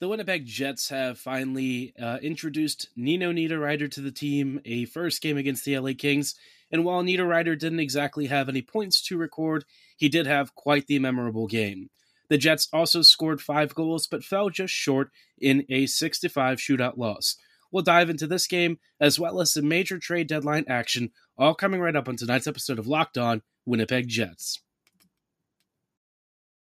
The Winnipeg Jets have finally uh, introduced Nino Niederreiter to the team, a first game against the LA Kings. And while Niederreiter didn't exactly have any points to record, he did have quite the memorable game. The Jets also scored five goals, but fell just short in a 6 5 shootout loss. We'll dive into this game, as well as some major trade deadline action, all coming right up on tonight's episode of Locked On Winnipeg Jets.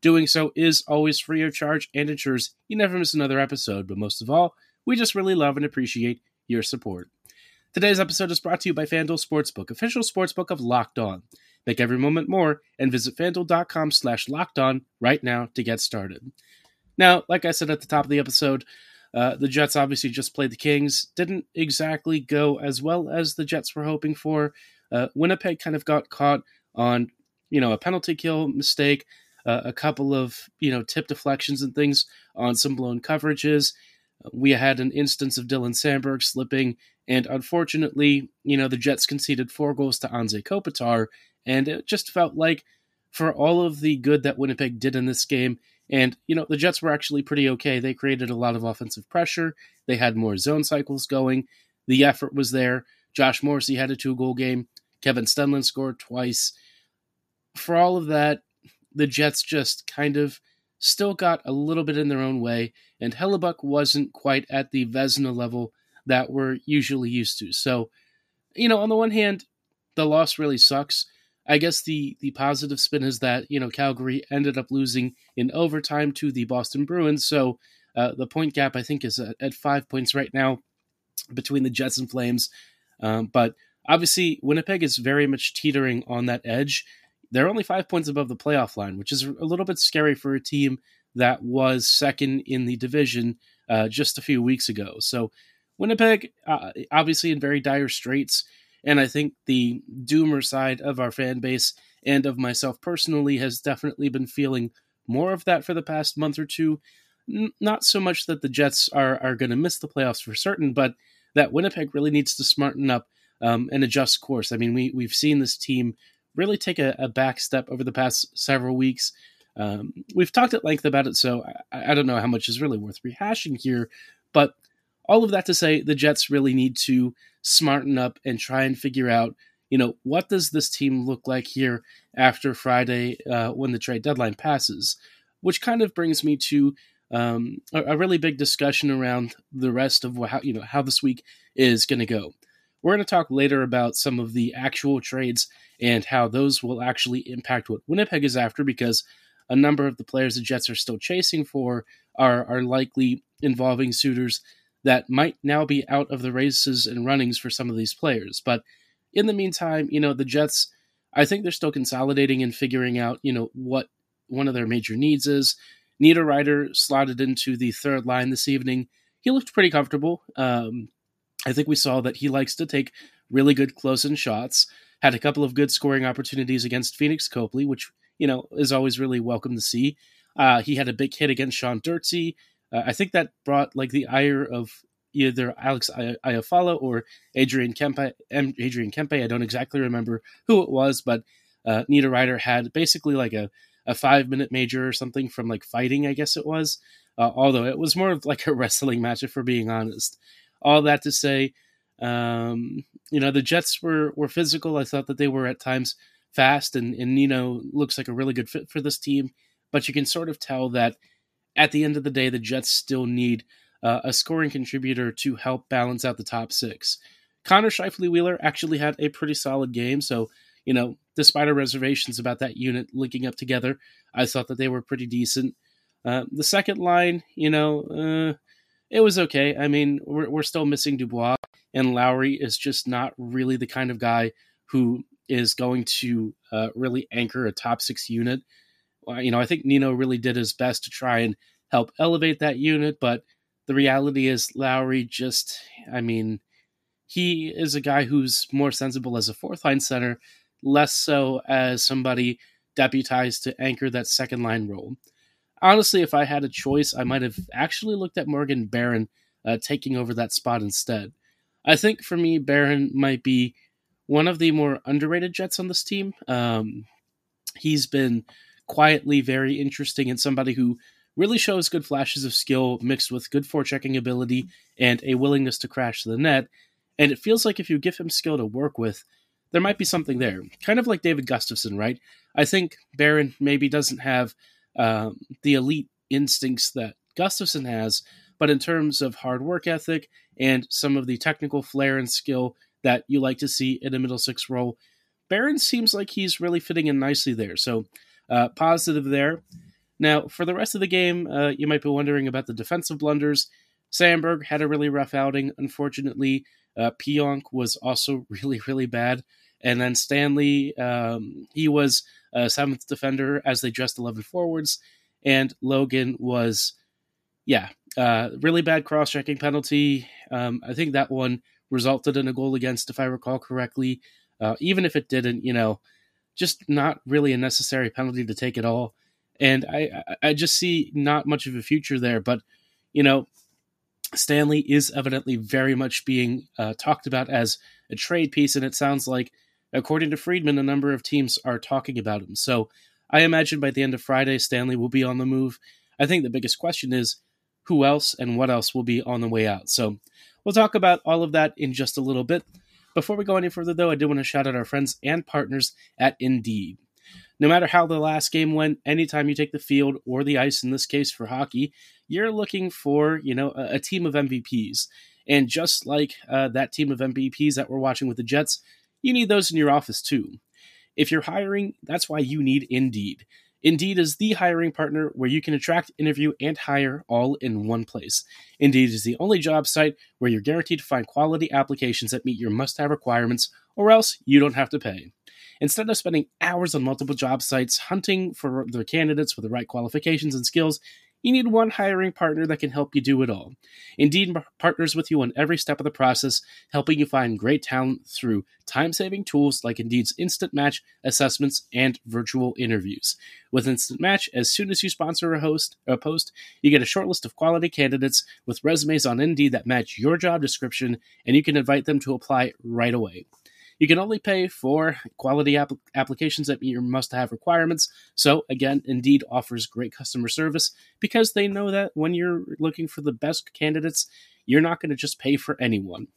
Doing so is always free of charge and ensures you never miss another episode, but most of all, we just really love and appreciate your support. Today's episode is brought to you by FanDuel Sportsbook, official sportsbook of Locked On. Make every moment more and visit fanduel.com slash locked on right now to get started. Now, like I said at the top of the episode, uh, the Jets obviously just played the Kings. Didn't exactly go as well as the Jets were hoping for. Uh, Winnipeg kind of got caught on, you know, a penalty kill mistake uh, a couple of you know tip deflections and things on some blown coverages. We had an instance of Dylan Samberg slipping, and unfortunately, you know the Jets conceded four goals to Anze Kopitar, and it just felt like for all of the good that Winnipeg did in this game, and you know the Jets were actually pretty okay. They created a lot of offensive pressure. They had more zone cycles going. The effort was there. Josh Morrissey had a two-goal game. Kevin Stenlund scored twice. For all of that, the Jets just kind of still got a little bit in their own way, and Hellebuyck wasn't quite at the Vezina level that we're usually used to. So, you know, on the one hand, the loss really sucks. I guess the the positive spin is that you know Calgary ended up losing in overtime to the Boston Bruins, so uh, the point gap I think is at, at, five points right now between the Jets and Flames. Um, but obviously, Winnipeg is very much teetering on that edge, they're only five points above the playoff line, which is a little bit scary for a team that was second in the division uh, just a few weeks ago. So Winnipeg, uh, obviously in very dire straits, and I think the doomer side of our fan base and of myself personally has definitely been feeling more of that for the past month or two. N- not so much that the Jets are are going to miss the playoffs for certain, but that Winnipeg really needs to smarten up um, and adjust course. I mean, we we've seen this team really take a, a back step over the past several weeks. Um, we've talked at length about it, so I, I, don't know how much is really worth rehashing here. But all of that to say, the Jets really need to smarten up and try and figure out, you know, what does this team look like here after Friday uh, when the trade deadline passes? Which kind of brings me to um, a, a, really big discussion around the rest of how you know how this week is going to go. We're going to talk later about some of the actual trades and how those will actually impact what Winnipeg is after because a number of the players the Jets are still chasing for are, are likely involving suitors that might now be out of the races and runnings for some of these players. But in the meantime, you know, the Jets, I think they're still consolidating and figuring out, you know, what one of their major needs is. Niederreiter slotted into the third line this evening. He looked pretty comfortable. Um, I think we saw that he likes to take really good close in shots. Had a couple of good scoring opportunities against Pheonix Copley, which you know is always really welcome to see. Uh, he had a big hit against Sean Durzi. Uh, I think that brought like the ire of either Alex Iafallo or Adrian Kempe. Adrian Kempe. I don't exactly remember who it was, but uh, Niederreiter had basically like a, a five minute major or something from like fighting, I guess it was. Uh, although it was more of like a wrestling match, if we're being honest all that to say, um, you know, the Jets were were physical. I thought that they were at times fast, and, and Nino looks like a really good fit for this team. But you can sort of tell that at the end of the day, the Jets still need uh, a scoring contributor to help balance out the top six. Connor Scheifele Wheeler actually had a pretty solid game, so you know, despite our reservations about that unit linking up together, I thought that they were pretty decent. Uh, the second line, you know, uh, it was okay. I mean, we're, we're still missing Dubois, and Lowry is just not really the kind of guy who is going to uh, really anchor a top six unit. You know, I think Nino really did his best to try and help elevate that unit, but the reality is Lowry just, I mean, he is a guy who's more sensible as a fourth line center, less so as somebody deputized to anchor that second line role. Honestly, if I had a choice, I might have actually looked at Morgan Barron uh, taking over that spot instead. I think for me, Barron might be one of the more underrated Jets on this team. Um, he's been quietly very interesting and somebody who really shows good flashes of skill mixed with good forechecking ability and a willingness to crash the net. And it feels like if you give him skill to work with, there might be something there. Kind of like David Gustafsson, right? I think Barron maybe doesn't have um, the elite instincts that Gustafsson has, but in terms of hard work ethic and some of the technical flair and skill that you like to see in a middle six role, Barron seems like he's really fitting in nicely there. So, uh, positive there. Now, for the rest of the game, uh, you might be wondering about the defensive blunders. Samberg had a really rough outing, unfortunately. Uh, Pionk was also really, really bad. And then Stanley, um, he was a seventh defender as they dressed 11 forwards. And Logan was, yeah, uh, really bad cross checking penalty. Um, I think that one resulted in a goal against, if I recall correctly. Uh, even if it didn't, you know, just not really a necessary penalty to take at all. And I, I just see not much of a future there. But, you know, Stanley is evidently very much being uh, talked about as a trade piece, and it sounds like, according to Friedman, a number of teams are talking about him. So I imagine by the end of Friday, Stanley will be on the move. I think the biggest question is who else and what else will be on the way out. So we'll talk about all of that in just a little bit. Before we go any further, though, I do want to shout out our friends and partners at Indeed. No matter how the last game went, anytime you take the field or the ice, in this case for hockey, you're looking for you know a, a team of MVPs. And just like uh, that team of MVPs that we're watching with the Jets, you need those in your office too. If you're hiring, that's why you need Indeed. Indeed is the hiring partner where you can attract, interview, and hire all in one place. Indeed is the only job site where you're guaranteed to find quality applications that meet your must have requirements, or else you don't have to pay. Instead of spending hours on multiple job sites hunting for the candidates with the right qualifications and skills, you need one hiring partner that can help you do it all. Indeed partners with you on every step of the process, helping you find great talent through time saving tools like Indeed's Instant Match assessments and virtual interviews. With Instant Match, as soon as you sponsor a host a post, you get a short list of quality candidates with resumes on Indeed that match your job description, and you can invite them to apply right away. You can only pay for quality app- applications that meet your must have requirements. So, again, Indeed offers great customer service because they know that when you're looking for the best candidates, you're not going to just pay for anyone.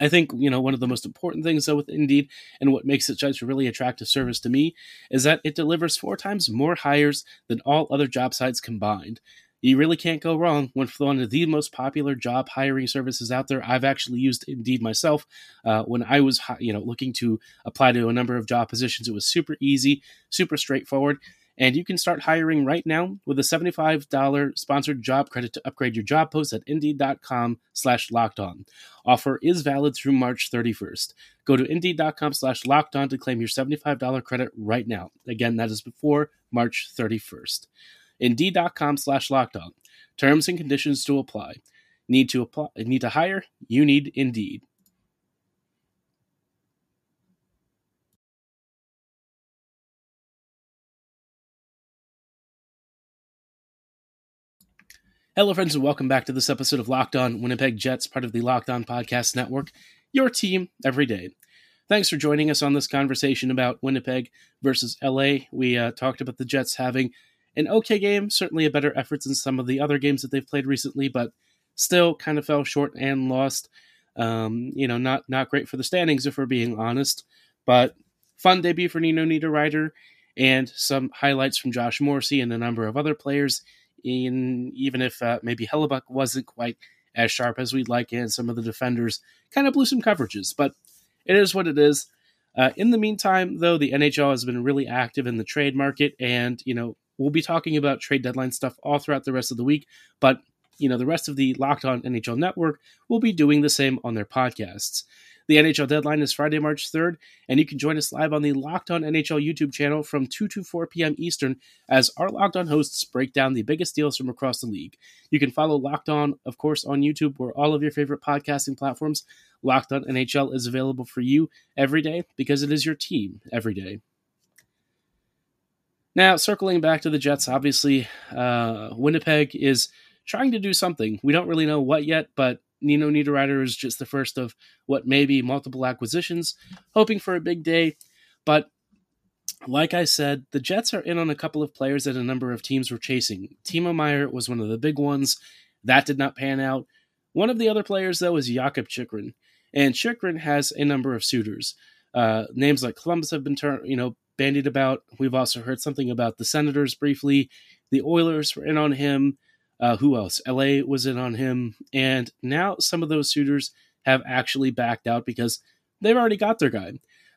I think you know one of the most important things though with Indeed and what makes it such a really attractive service to me is that it delivers four times more hires than all other job sites combined you really can't go wrong with one of the most popular job hiring services out there. I've actually used Indeed myself uh, when I was, you know, looking to apply to a number of job positions. It was super easy, super straightforward, and you can start hiring right now with a $75 sponsored job credit to upgrade your job post at Indeed.com slash locked on. Offer is valid through March 31st. Go to Indeed.com slash locked on to claim your $75 credit right now. Again, that is before March 31st. Indeed.com slash locked on. Terms and conditions to apply. Need to apply need to hire? You need Indeed. Hello, friends, and welcome back to this episode of Locked On Winnipeg Jets, part of the Locked On Podcast Network, your team every day. Thanks for joining us on this conversation about Winnipeg versus LA. We uh, talked about the Jets having an okay game, certainly a better effort than some of the other games that they've played recently, but still kind of fell short and lost. Um, you know, not not great for the standings if we're being honest, but fun debut for Nino Niederreiter and some highlights from Josh Morrissey and a number of other players in even if uh, maybe Hellebuyck wasn't quite as sharp as we'd like, and some of the defenders kind of blew some coverages. But it is what it is. Uh, in the meantime, though, the NHL has been really active in the trade market, and you know we'll be talking about trade deadline stuff all throughout the rest of the week. But you know the rest of the Locked On NHL network will be doing the same on their podcasts. The NHL deadline is Friday, March 3rd, and you can join us live on the Locked On NHL YouTube channel from 2 to 4 p.m. Eastern as our Locked On hosts break down the biggest deals from across the league. You can follow Locked On, of course, on YouTube or all of your favorite podcasting platforms. Locked On NHL is available for you every day because it is your team every day. Now, circling back to the Jets, obviously, uh, Winnipeg is trying to do something. We don't really know what yet, but Nino Niederreiter is just the first of what may be multiple acquisitions, hoping for a big day. But like I said, the Jets are in on a couple of players that a number of teams were chasing. Timo Meier was one of the big ones. That did not pan out. One of the other players, though, is Jakob Chychrun. And Chychrun has a number of suitors. Uh, names like Columbus have been turned, you know, bandied about. We've also heard something about the Senators briefly. The Oilers were in on him. Uh, who else? LA was in on him. And now some of those suitors have actually backed out because they've already got their guy.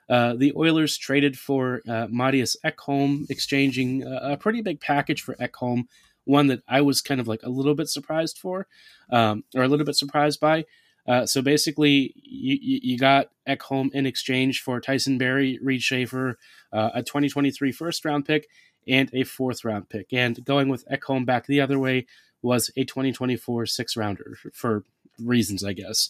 Uh, the Oilers traded for uh, Mattias Ekholm, exchanging a, a pretty big package for Ekholm, one that I was kind of like a little bit surprised for, um, or a little bit surprised by. Uh, so basically, you, you got Ekholm in exchange for Tyson Barrie, Reid Schaefer, uh, a 2023 first round pick, and a fourth round pick. And going with Ekholm back the other way was a 2024 six rounder for reasons, I guess.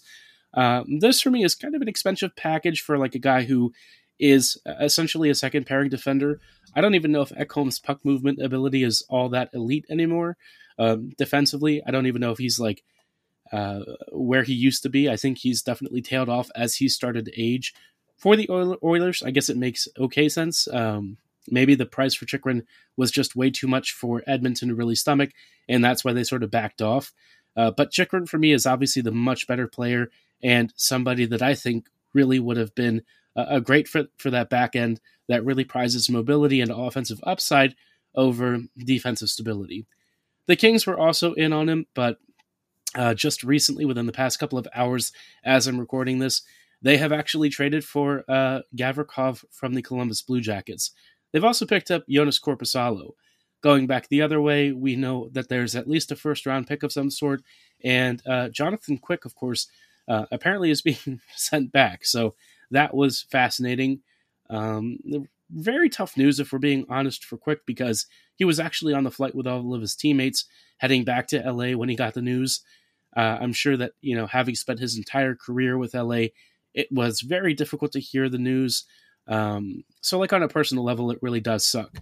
Um, this for me is kind of an expensive package for like a guy who is essentially a second pairing defender. I don't even know if Ekholm's puck movement ability is all that elite anymore. Um, defensively, I don't even know if he's like uh, where he used to be. I think he's definitely tailed off as he started to age. For the Oilers, I guess it makes okay sense. Um, maybe the price for Chychrun was just way too much for Edmonton to really stomach, and that's why they sort of backed off. Uh, but Chychrun for me is obviously the much better player and somebody that I think really would have been a, a great fit for that back end that really prizes mobility and offensive upside over defensive stability. The Kings were also in on him, but uh, just recently, within the past couple of hours, as I'm recording this, they have actually traded for uh, Gavrikov from the Columbus Blue Jackets. They've also picked up Joonas Korpisalo. Going back the other way, we know that there's at least a first round pick of some sort, and uh, Jonathan Quick, of course, uh, apparently is being sent back. So that was fascinating. Um, very tough news, if we're being honest, for Quick because he was actually on the flight with all of his teammates heading back to LA when he got the news. Uh, I'm sure that you know, having spent his entire career with LA, it was very difficult to hear the news. Um, so, like on a personal level, it really does suck.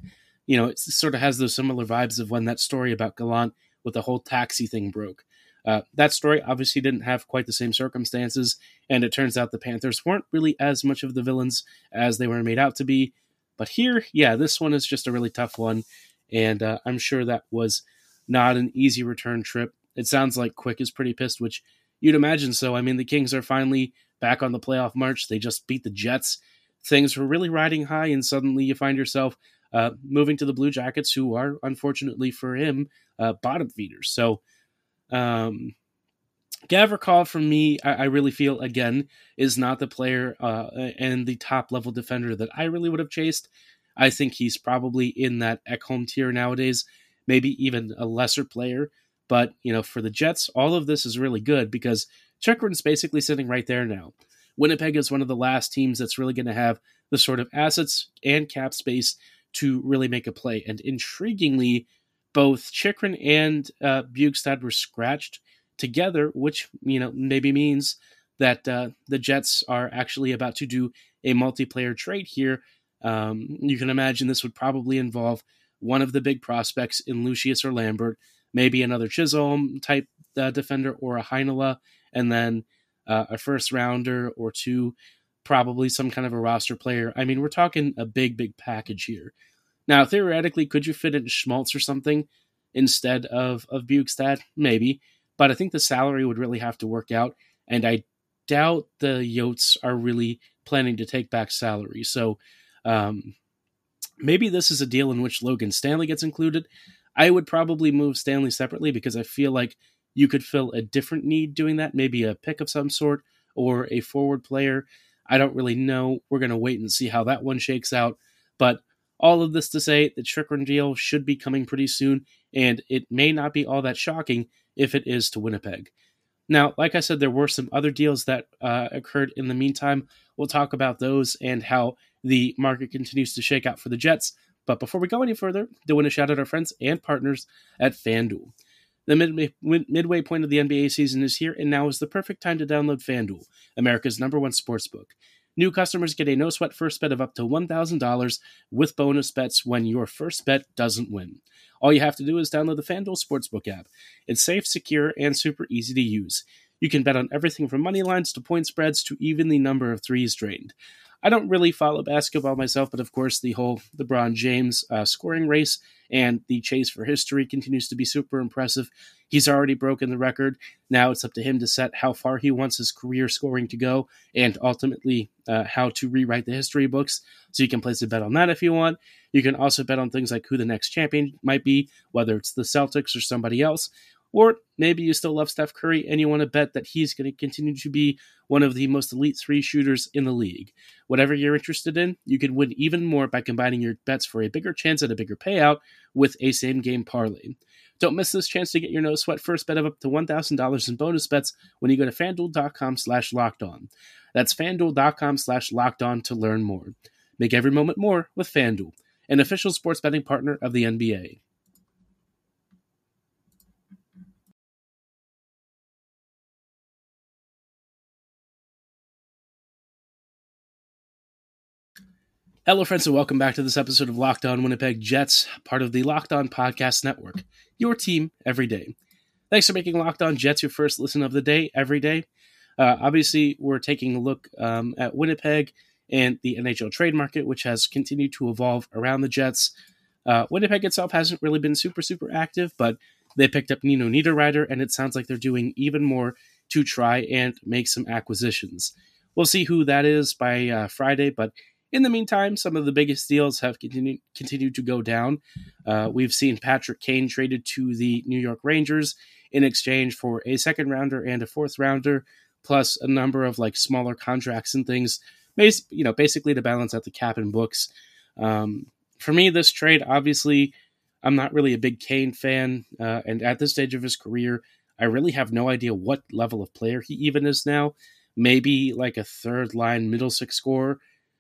You know, it sort of has those similar vibes of when that story about Gallant with the whole taxi thing broke. Uh, that story obviously didn't have quite the same circumstances, and it turns out the Panthers weren't really as much of the villains as they were made out to be. But here, yeah, this one is just a really tough one, and uh, I'm sure that was not an easy return trip. It sounds like Quick is pretty pissed, which you'd imagine so. I mean, the Kings are finally back on the playoff march. They just beat the Jets. Things were really riding high, and suddenly you find yourself uh, moving to the Blue Jackets, who are, unfortunately for him, uh, bottom feeders. So, um, Gavrikov, for me, I, I, really feel, again, is not the player uh, and the top level defender that I really would have chased. I think he's probably in that Ekholm tier nowadays, maybe even a lesser player. But, you know, for the Jets, all of this is really good because Chychrun's basically sitting right there now. Winnipeg is one of the last teams that's really going to have the sort of assets and cap space to really make a play. And intriguingly, both Chychrun and uh, Bjugstad were scratched together, which you know maybe means that uh, the Jets are actually about to do a multiplayer trade here. Um, you can imagine this would probably involve one of the big prospects in Lucius or Lambert, maybe another Chisholm type uh, defender or a Heinola, and then uh, a first rounder or two, probably some kind of a roster player. I mean, we're talking a big, big package here. Now, theoretically, could you fit in Schmaltz or something instead of of Bjugstad? Maybe, but I think the salary would really have to work out, and I doubt the Yotes are really planning to take back salary. So um, maybe this is a deal in which Logan Stanley gets included. I would probably move Stanley separately because I feel like you could fill a different need doing that, maybe a pick of some sort or a forward player. I don't really know. We're going to wait and see how that one shakes out. But all of this to say, the Chychrun deal should be coming pretty soon, and it may not be all that shocking if it is to Winnipeg. Now, like I said, there were some other deals that uh, occurred in the meantime. We'll talk about those and how the market continues to shake out for the Jets. But before we go any further, I want to shout out our friends and partners at FanDuel. The midway, point of the NBA season is here, and now is the perfect time to download FanDuel, America's number one sportsbook. New customers get a no sweat first bet of up to $1,000 with bonus bets when your first bet doesn't win. All you have to do is download the FanDuel Sportsbook app. It's safe, secure, and super easy to use. You can bet on everything from money lines to point spreads to even the number of threes drained. I don't really follow basketball myself, but of course, the whole LeBron James uh, scoring race and the chase for history continues to be super impressive. He's already broken the record. Now it's up to him to set how far he wants his career scoring to go and ultimately uh, how to rewrite the history books. So you can place a bet on that if you want. You can also bet on things like who the next champion might be, whether it's the Celtics or somebody else. Or maybe you still love Steph Curry and you want to bet that he's going to continue to be one of the most elite three shooters in the league. Whatever you're interested in, you can win even more by combining your bets for a bigger chance at a bigger payout with a same game parlay. Don't miss this chance to get your no sweat first bet of up to $1,000 in bonus bets when you go to fanduel.com slash locked on. That's fanduel.com slash locked on to learn more. Make every moment more with Fanduel, an official sports betting partner of the NBA. Hello, friends, and welcome back to this episode of Locked On Winnipeg Jets, part of the Locked On Podcast Network. Your team every day. Thanks for making Locked On Jets your first listen of the day every day. Uh, obviously, we're taking a look um, at Winnipeg and the NHL trade market, which has continued to evolve around the Jets. Uh, Winnipeg itself hasn't really been super, super active, but they picked up Nino Niederreiter, and it sounds like they're doing even more to try and make some acquisitions. We'll see who that is by uh, Friday, but in the meantime, some of the biggest deals have continued continued to go down. Uh, we've seen Patrick Kane traded to the New York Rangers in exchange for a second rounder and a fourth rounder, plus a number of like smaller contracts and things. You know, basically to balance out the cap and books. Um, for me, this trade obviously, I'm not really a big Kane fan, uh, and at this stage of his career, I really have no idea what level of player he even is now. Maybe like a third line middle six scorer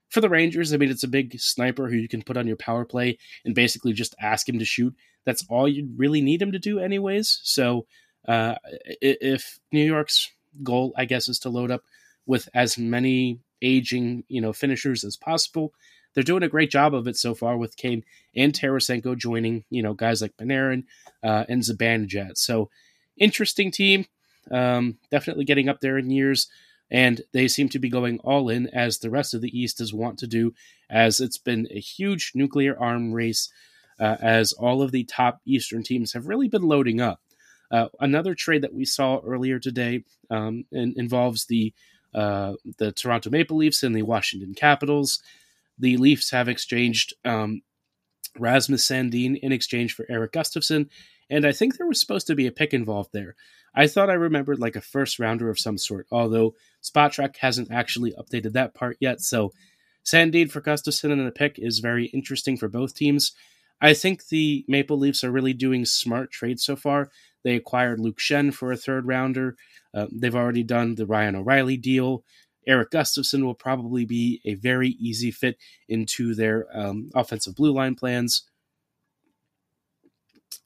for the Rangers, I mean, it's a big sniper who you can put on your power play and basically just ask him to shoot. That's all you really need him to do, anyways. So, uh, if New York's goal, I guess, is to load up with as many aging, you know, finishers as possible, they're doing a great job of it so far with Kane and Tarasenko joining, you know, guys like Panarin uh, and Zibanejad. So, interesting team. Um, definitely getting up there in years and they seem to be going all in as the rest of the East is wont to do, as it's been a huge nuclear arm race, uh, as all of the top Eastern teams have really been loading up. Uh, another trade that we saw earlier today um, in, involves the uh, the Toronto Maple Leafs and the Washington Capitals. The Leafs have exchanged um, Rasmus Sandin in exchange for Erik Gustafsson, and I think there was supposed to be a pick involved there. I thought I remembered like a first rounder of some sort, although Spotrac hasn't actually updated that part yet. So Sandin for Gustafsson and a pick is very interesting for both teams. I think the Maple Leafs are really doing smart trades so far. They acquired Luke Schenn for a third rounder. Uh, they've already done the Ryan O'Reilly deal. Erik Gustafsson will probably be a very easy fit into their um, offensive blue line plans.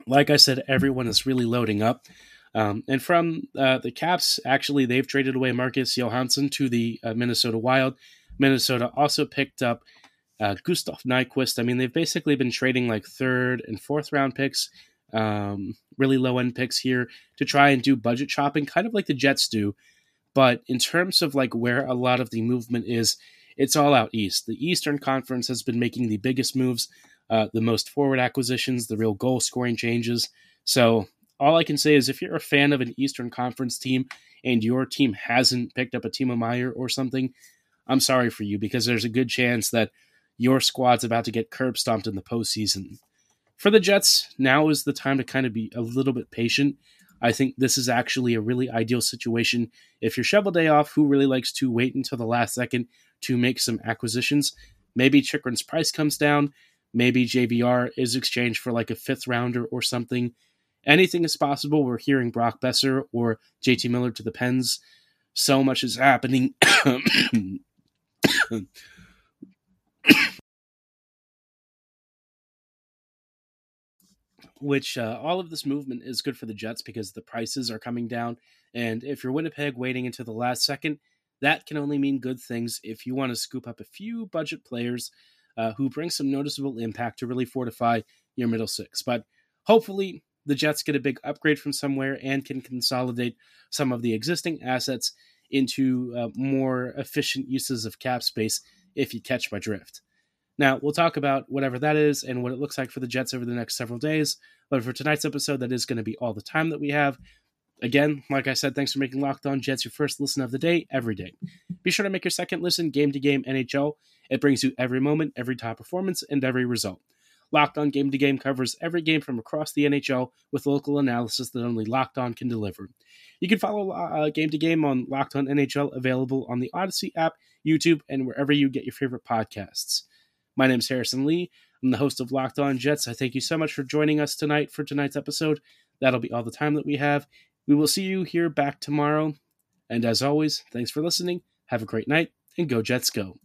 Like I said, everyone is really loading up. Um, and from uh, the Caps, actually, they've traded away Marcus Johansson to the uh, Minnesota Wild. Minnesota also picked up uh, Gustav Nyquist. I mean, they've basically been trading like third and fourth round picks, um, really low end picks here to try and do budget chopping, kind of like the Jets do. But in terms of like where a lot of the movement is, it's all out east. The Eastern Conference has been making the biggest moves, uh, the most forward acquisitions, the real goal scoring changes. So all I can say is if you're a fan of an Eastern Conference team and your team hasn't picked up a Timo Meier or something, I'm sorry for you because there's a good chance that your squad's about to get curb stomped in the postseason. For the Jets, now is the time to kind of be a little bit patient. I think this is actually a really ideal situation. If you're Cheveldayoff, who really likes to wait until the last second to make some acquisitions? Maybe Chychrun's price comes down. Maybe JVR is exchanged for like a fifth rounder or something. Anything is possible. We're hearing Brock Boeser or JT Miller to the Pens. So much is happening. which uh, all of this movement is good for the Jets because the prices are coming down. And if you're Winnipeg waiting until the last second, that can only mean good things if you want to scoop up a few budget players uh, who bring some noticeable impact to really fortify your middle six. But hopefully, the Jets get a big upgrade from somewhere and can consolidate some of the existing assets into uh, more efficient uses of cap space, if you catch my drift. Now, we'll talk about whatever that is and what it looks like for the Jets over the next several days. But for tonight's episode, that is going to be all the time that we have. Again, like I said, thanks for making Locked On Jets your first listen of the day every day. Be sure to make your second listen game to game NHL. It brings you every moment, every top performance, and every result. Locked On Game to Game covers every game from across the NHL with local analysis that only Locked On can deliver. You can follow uh, Game to Game on Locked On NHL, available on the Audacy app, YouTube, and wherever you get your favorite podcasts. My name is Harrison Lee. I'm the host of Locked On Jets. I thank you so much for joining us tonight for tonight's episode. That'll be all the time that we have. We will see you here back tomorrow. And as always, thanks for listening. Have a great night and go Jets go.